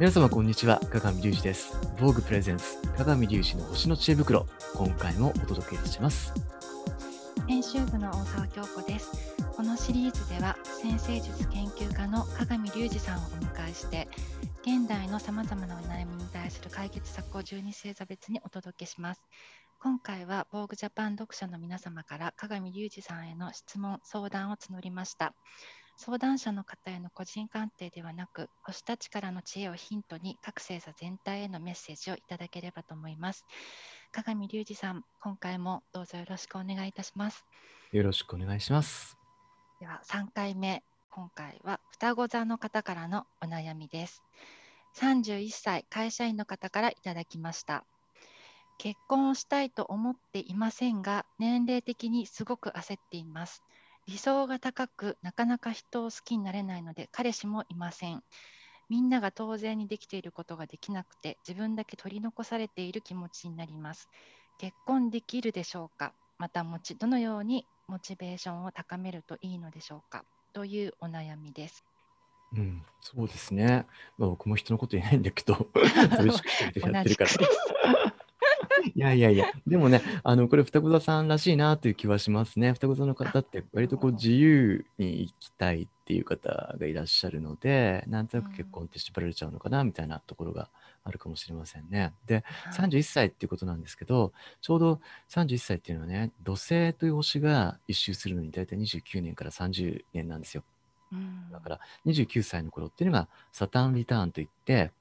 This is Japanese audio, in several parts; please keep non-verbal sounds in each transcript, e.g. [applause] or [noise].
皆様こんにちは、鏡隆二です。防具プレゼンス、鏡隆二の星の知恵袋、今回もお届けいたします。編集部の大沢京子です。このシリーズでは、先生術研究家の鏡隆二さんをお迎えして、現代のさまざまなお悩みに対する解決策を12星座別にお届けします。今回は、防具ジャパン読者の皆様から鏡隆二さんへの質問、相談を募りました。相談者の方への個人鑑定ではなく、星たちからの知恵をヒントに各星座全体へのメッセージをいただければと思います。鏡隆二さん、今回もどうぞよろしくお願いいたします。よろしくお願いします。では3回目、今回は双子座の方からのお悩みです。31歳会社員の方からいただきました。結婚をしたいと思っていませんが、年齢的にすごく焦っています。理想が高く、なかなか人を好きになれないので、彼氏もいません。みんなが当然にできていることができなくて、自分だけ取り残されている気持ちになります。結婚できるでしょうか？またもち、どのようにモチベーションを高めるといいのでしょうか？というお悩みです。うん、そうですね。まあ、僕も人のこと言えないんだけど、[laughs] 寂しく一人でやってるから。[laughs] いやいやいや、でもね、あのこれ、双子座さんらしいなという気はしますね。双子座の方って、割とこう自由に生きたいっていう方がいらっしゃるので、なんとなく結婚って縛られちゃうのかなみたいなところがあるかもしれませんね。で、31歳っていうことなんですけど、ちょうど31歳っていうのはね、土星という星が一周するのに大体29年から30年なんですよ。うんだから29歳の頃っていうのがサタンリターンといって、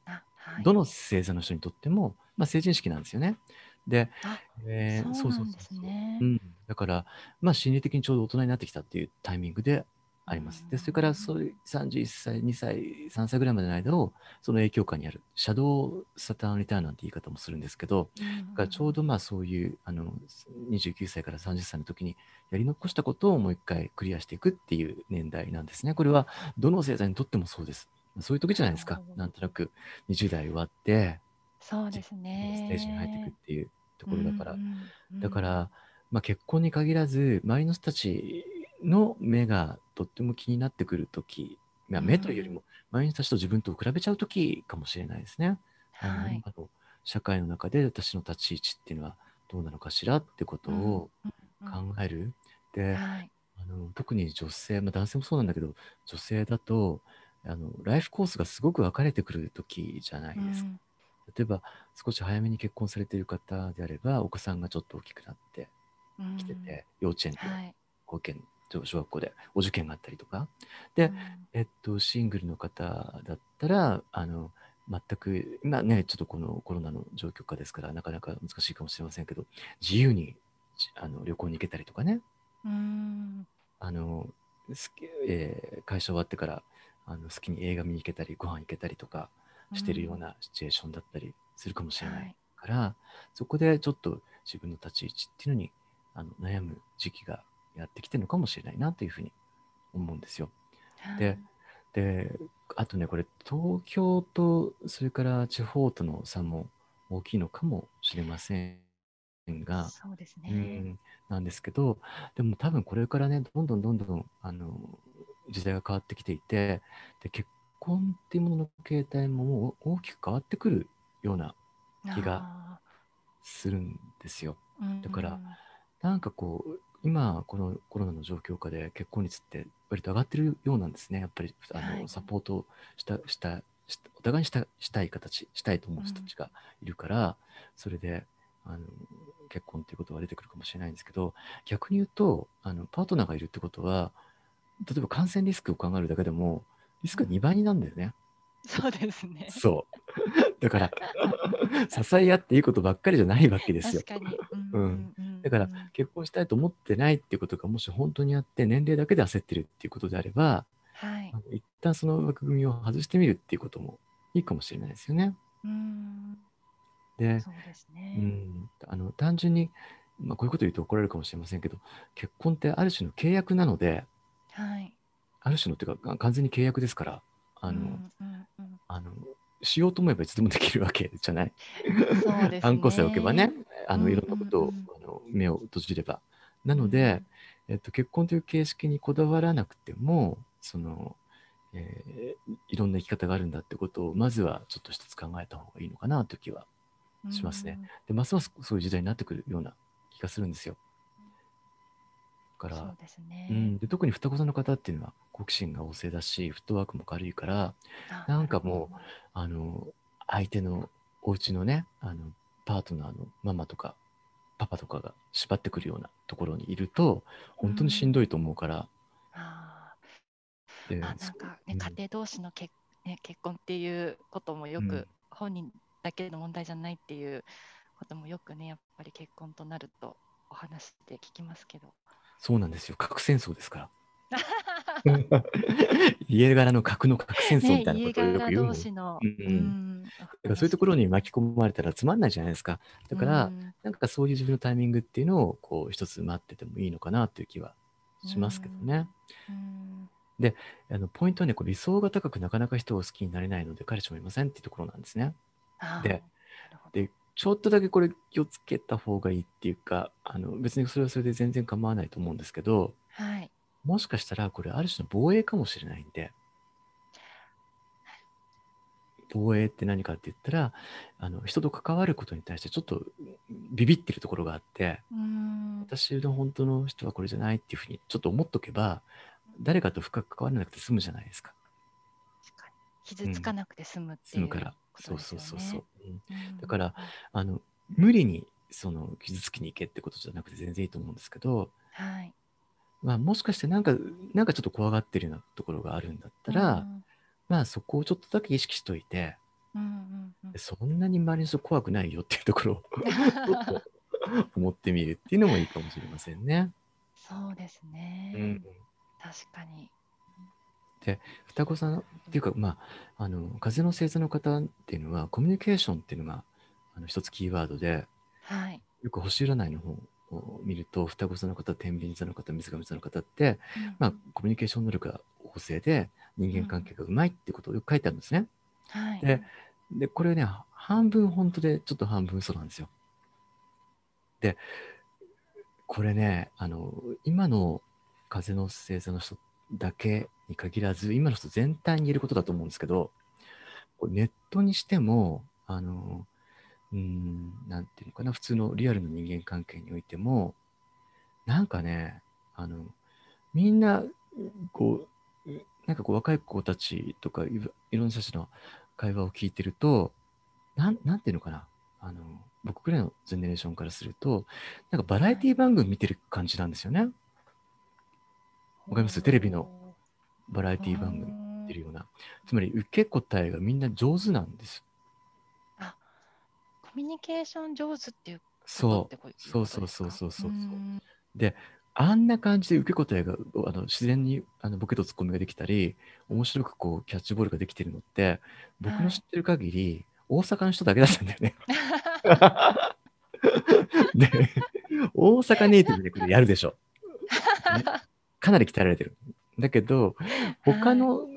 どの星座の人にとっても、まあ、成人式なんですよね。で、あえーそうなんですねうん、だから、まあ、心理的にちょうど大人になってきたっていうタイミングであります。で、それからそういう31歳、2歳、3歳ぐらいまでの間を、その影響下にある、シャドウサタンリターンなんて言い方もするんですけど、だからちょうどまあそういうあの29歳から30歳の時にやり残したことをもう一回クリアしていくっていう年代なんですね。これはどの星座にとってもそうです。そういう時じゃないですかなんとなく20代終わって、そうですね。ステージに入っていくっていうところだからう。んうんだから、まあ、結婚に限らず、周りの人たちの目がとっても気になってくる時、まあ、目というよりも、周りの人たちと自分と比べちゃう時かもしれないですね。あのはい今の社会の中で私の立ち位置っていうのはどうなのかしらってことをうん考える。うんで、はいあの特に女性、まあ、男性もそうなんだけど、女性だとあのライフコースがすごく分かれてくる時じゃないですか。例えば少し早めに結婚されている方であれば、お子さんがちょっと大きくなってうんきてて、幼稚園とはい。保育園、小小学校でお受験があったりとか、でうん。えっと、シングルの方だったら、あの、全く、今ね、ちょっとこのコロナの状況下ですから、なかなか難しいかもしれませんけど、自由にじあの旅行に行けたりとかね、うん。あの、えー会社終わってから、あの好きに映画見に行けたり、ご飯行けたりとかしてるようなシチュエーションだったりするかもしれなはいいから、そこでちょっと自分の立ち位置っていうのにあの悩む時期がやってきてるのかもしれないなというふうに思うんですよ。でで、あとね、これ、東京と、それから地方との差も大きいのかもしれませんが、そうですうね。ん、なんですけど、でも多分これからね、どんどんどんどんあの時代が変わってきていて、で結婚っていうものの形態ももう大きく変わってくるような気があするんですよ。だからなんかこう、今、このコロナの状況下で結婚率って割と上がってるようなんですね。やっぱりあの、はいサポートしたしたしたお互いにしたしたい形、したいと思う人たちがいるから、それであの結婚っていうことが出てくるかもしれないんですけど、逆に言うと、あのパートナーがいるってことは、例えば感染リスクを考えるだけでも、リスクが2倍になるんだよね。そうですね。そう。だから、支え合っていいことばっかりじゃないわけですよ確。かに。うんうんうんだからうん結婚したいと思ってないっていうことがもし本当にあって年齢だけで焦ってるっていうことであれば、はい一旦その枠組みを外してみるっていうこともいいかもしれないですよね。うんで、そうですうね。ん、あの単純に、まあ、こういうこと言うと怒られるかもしれませんけど結婚ってある種の契約なのではい。ある種のっていうか完全に契約ですからあの、うんうんうんあのしようと思えばいつでもできるわけじゃない？そうですね。ハンコさえ置けばね、あのうんいろんなことを、うんうんあの目を閉じれば。なので、えっと、結婚という形式にこだわらなくても、その、えーいろんな生き方があるんだってことをまずはちょっと一つ考えた方がいいのかなという気はしますね。でますますそういう時代になってくるような気がするんですよ。だから。そうですね。うん、で特に双子座の方っていうのは好奇心が旺盛だしフットワークも軽いからなんかもうあの相手のお家のねあのパートナーのママとかパパとかが縛ってくるようなところにいると本当にしんどいと思うから、あでー。あなんかね、うん。家庭同士の結,、ね、結婚っていうこともようんく、本人だけの問題じゃないっていうこともよくねやっぱり結婚となるとお話で聞きますけど。そうなんですよ。核戦争ですから。[laughs] 家柄の核の核戦争ねみたいなことをよく言うもん、同士の、うん。うん。んだからそういうところに巻き込まれたらつまんないじゃないですか。だから、うん。なんかそういう自分のタイミングっていうのをこう一つ待っててもいいのかなという気はしますけどね。うん。あのポイントはね、こう理想が高くなかなか人を好きになれないので彼氏もいませんっていうところなんですね。で、ちょっとだけこれ気をつけた方がいいっていうか、あの別にそれはそれで全然構わないと思うんですけど、はい。もしかしたらこれある種の防衛かもしれないんで、防衛って何かって言ったら、あの人と関わることに対してちょっとビビってるところがあって、うん私の本当の人はこれじゃないっていうふうにちょっと思っとけば、誰かと深く関わらなくて済むじゃないですか。確かに傷つかなくて済むっていう済むから。そうことですよね。そうそうそう。だからあの無理にその傷つきに行けってことじゃなくて全然いいと思うんですけど、はい。まあ、もしかしてなんかなんかちょっと怖がってるようなところがあるんだったら、うんまあそこをちょっとだけ意識しといてうんうんうんそんなに周りの人怖くないよっていうところを [laughs] 思ってみるっていうのもいいかもしれませんね。そうですね。うん、確かに。双子さんっていうかまああの風の星座の方っていうのはコミュニケーションっていうのがあの一つキーワードではい。よく星占いの方を見ると双子座の方天秤座の方水上座の方ってまあ、コミュニケーション能力が旺盛で人間関係がうまいってことをよく書いてあるんですね。はい。ででこれね半分本当でちょっと半分嘘なんですよ。でこれねあの今の風の星座の人だけに限らず今の人全体に言えることだと思うんですけどネットにしてもあのうーんなんていうのかな普通のリアルの人間関係においてもなんかねあのみんなこうなんかこう若い子たちとかいいろんな人たちの会話を聞いてるとなんなんていうのかなあの僕ぐらいのジェネレーションからするとなんかバラエティ番組見てる感じなんですよね。わかります？テレビのバラエティ番組見てるような。つまり受け答えがみんな上手なんです。コミュニケーション上手っていうそう。そうそうそうそうそう。うん。あんな感じで受け答えがあの自然にあのボケとツッコミができたり面白くこうキャッチボールができてるのって僕の知ってる限り、大阪の人だけだったんだよね。で大阪ネイティブでこれやるでしょ。ね。かなり鍛えられてる。だけど [laughs] 他の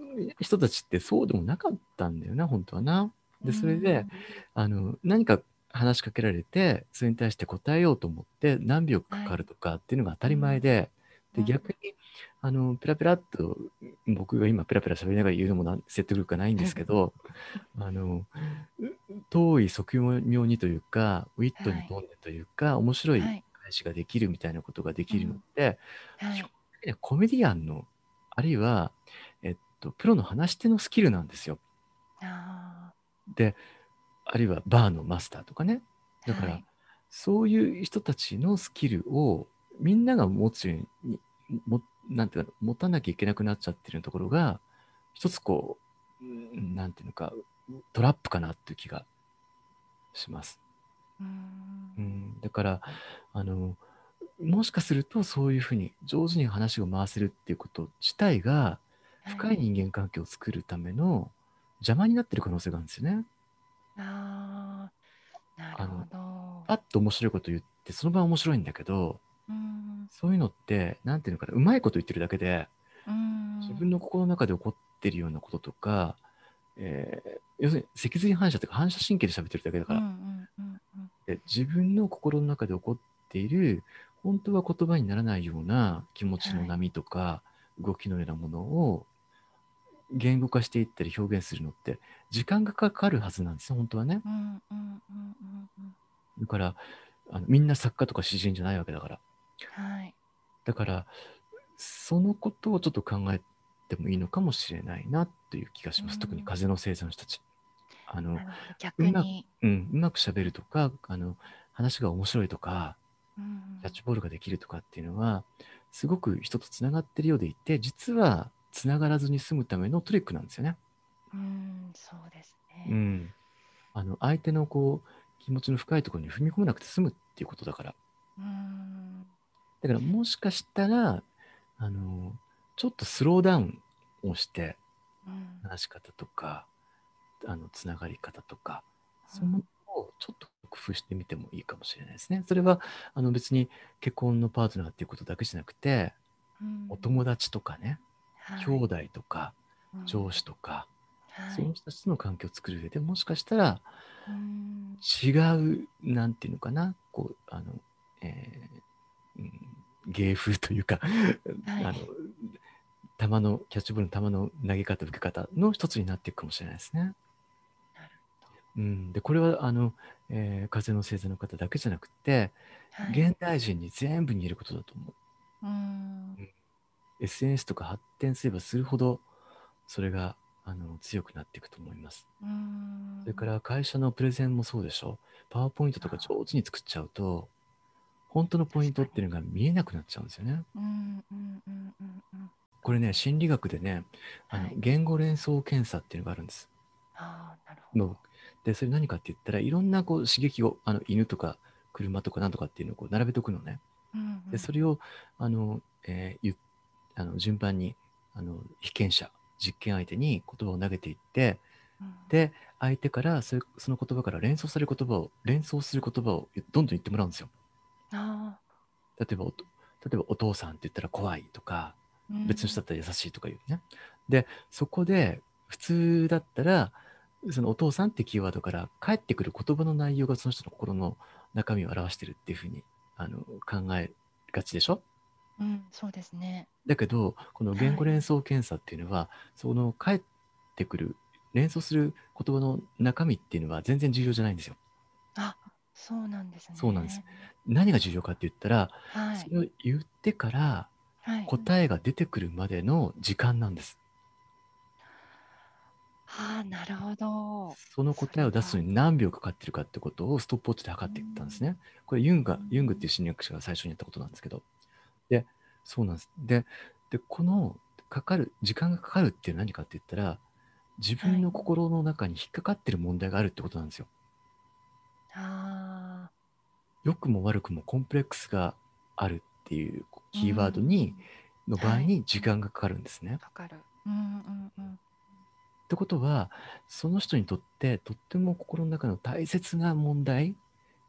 人たちってそうでもなかったんだよな本当はな。でそれで、あの何か話しかけられてそれに対して答えようと思って何秒かかるとかっていうのが当たり前で,、うん。で逆にあのペラペラっと僕が今ペラペラ喋りながら言うのも説得力がないんですけど [laughs] あのう遠い側面にというかウィットに富んでというか、面白いはい。返しができるみたいなことができるのって、はい。ねコメディアンのあるいは、えっと、プロの話し手のスキルなんですよ。あであるいはバーのマスターとかね。ーだから、はい。そういう人たちのスキルをみんなが持つようにもなんていうか持たなきゃいけなくなっちゃってるところが一つこううんなんていうのかトラップかなっていう気がします。ううん。ん、だからあのもしかするとそういうふうに上手に話を回せるっていうこと自体が深い人間関係を作るための邪魔になってる可能性があるんですよね。あーなるほど。パッと面白いこと言ってその場面白いんだけどうん。そういうのってなんていうのかなうまいこと言ってるだけでうん。自分の心の中で起こってるようなこととか、えー要するに脊髄反射というか反射神経で喋ってるだけだから、で自分の心の中で起こっている本当は言葉にならないような気持ちの波とか、動きのようなものを言語化していったり表現するのって時間がかかるはずなんですよ本当はね。だからあのみんな作家とか詩人じゃないわけだから。はい。だからそのことをちょっと考えてもいいのかもしれないなという気がします。うん特に風の星座の人たち。あのうまに。うん、うまくしゃべるとかあの話が面白いとかうんキャッチボールができるとかっていうのはすごく人とつながってるようでいて実はつながらずに済むためのトリックなんですよね。うん、そうですね。うん、あの相手のこう気持ちの深いところに踏み込まなくて済むっていうことだから。うんだからもしかしたらあのちょっとスローダウンをしてうん話し方とかあのつながり方とかそのをちょっと工夫してみてもいいかもしれないですね。それはあの別に結婚のパートナーっていうことだけじゃなくて、うん。お友達とかね、はい。兄弟とかうん。上司とか、はい。そういう人たちとの関係を作る上でもしかしたらうん。違うなんていうのかなこうあの、えーうん、芸風というか、はい。あの球のキャッチボールの球の投げ方受け方の一つになっていくかもしれないですね。うん、でこれはあの、えー風の星座の方だけじゃなくて、はい現代人に全部に言えることだと思う。うん、SNS とか発展すればするほどそれがあの強くなっていくと思います。うん、それから会社のプレゼンもそうでしょ。パワーポイントとか上手に作っちゃうと、本当のポイントっていうのが見えなくなっちゃうんですよね。これね、心理学でね、あのはい言語連想検査っていうのがあるんです。ああ、なるほのど。で、それ何かって言ったらいろんなこう刺激を、あの犬とか車とかなんとかっていうのをこう並べておくのね。うんうんで、それをあの、えーゆあの順番にあの被験者、実験相手に言葉を投げていって、うんで、相手からそれその言葉から連想される言葉を、連想する言葉をどんどん言ってもらうんですよ。あ例えば、例えばお父さんって言ったら怖いとか、別の人だったら優しいとか言うね。で、そこで普通だったら、そのお父さんってキーワードから返ってくる言葉の内容がその人の心の中身を表してるっていうふうにあの考えがちでしょ？うん、そうですね。だけど、この言語連想検査っていうのは、その返ってくる、連想する言葉の中身っていうのは全然重要じゃないんですよ。あ、そうなんですね。そうなんです。何が重要かって言ったら、はいそ。れを言ってからはい。答えが出てくるまでの時間なんです。ああ、なるほど。その答えを出すのに何秒かかってるかってことをストップウォッチで測っていったんですね。これユンが、ユングっていう心理学者が最初にやったことなんですけど。で、そうなんです。で、でこのかかる、時間がかかるっていうのは何かって言ったら、自分の心の中に引っかかってる問題があるってことなんですよ。あ良くも悪くもコンプレックスがあるっていうキーワードに、の場合はいに時間がかかるんですね。あ、わかる。うんうんうん。ってことはその人にとってとっても心の中の大切な問題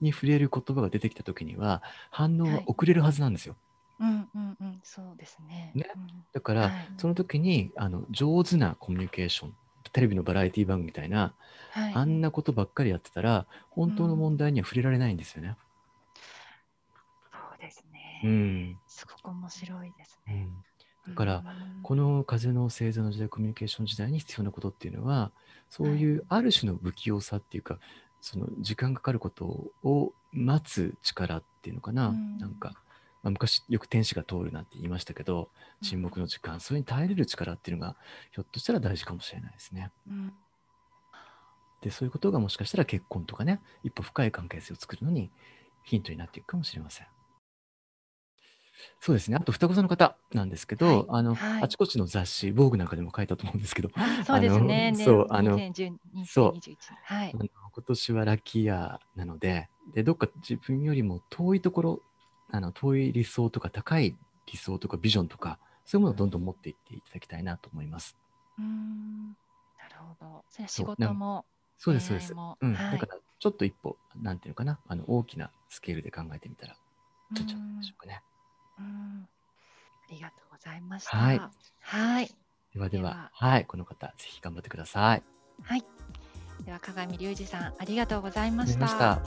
に触れる言葉が出てきた時には反応は遅れるはずなんですよ。うんうんうん、そうですね。ねうんだから、はいその時にあの上手なコミュニケーションテレビのバラエティ番組みたいな、はい、あんなことばっかりやってたら本当の問題には触れられないんですよね。そうですね。うんすごく面白いですね。うん、だからうん。この風の星座の時代コミュニケーション時代に必要なことっていうのはそういうある種の不器用さっていうか、その時間かかることを待つ力っていうのかな、うん。なんか、まあ、昔よく天使が通るなんて言いましたけど沈黙の時間、それに耐えれる力っていうのがひょっとしたら大事かもしれないですね。うん。でそういうことがもしかしたら結婚とかね一歩深い関係性を作るのにヒントになっていくかもしれません。そうですね。あと、双子座の方なんですけど、はいあの、はいあちこちの雑誌、防具なんかでも書いたと思うんですけど、あそうですね。そうあの2010そう2021はいあ。の今年はラッキーイヤーなのででどっか自分よりも遠いところあの遠い理想とか高い理想とかビジョンとかそういうものをどんどん持っていっていただきたいなと思います。うーんなるほど。そ仕事もそうですそうです。うんはいだからちょっと一歩なんていうのかなあの大きなスケールで考えてみたらいいんじゃないでしょうかね。うんありがとうございました。はいはい。ではではでははいこの方ぜひ頑張ってください。はい。では鏡隆二さんありがとうございました。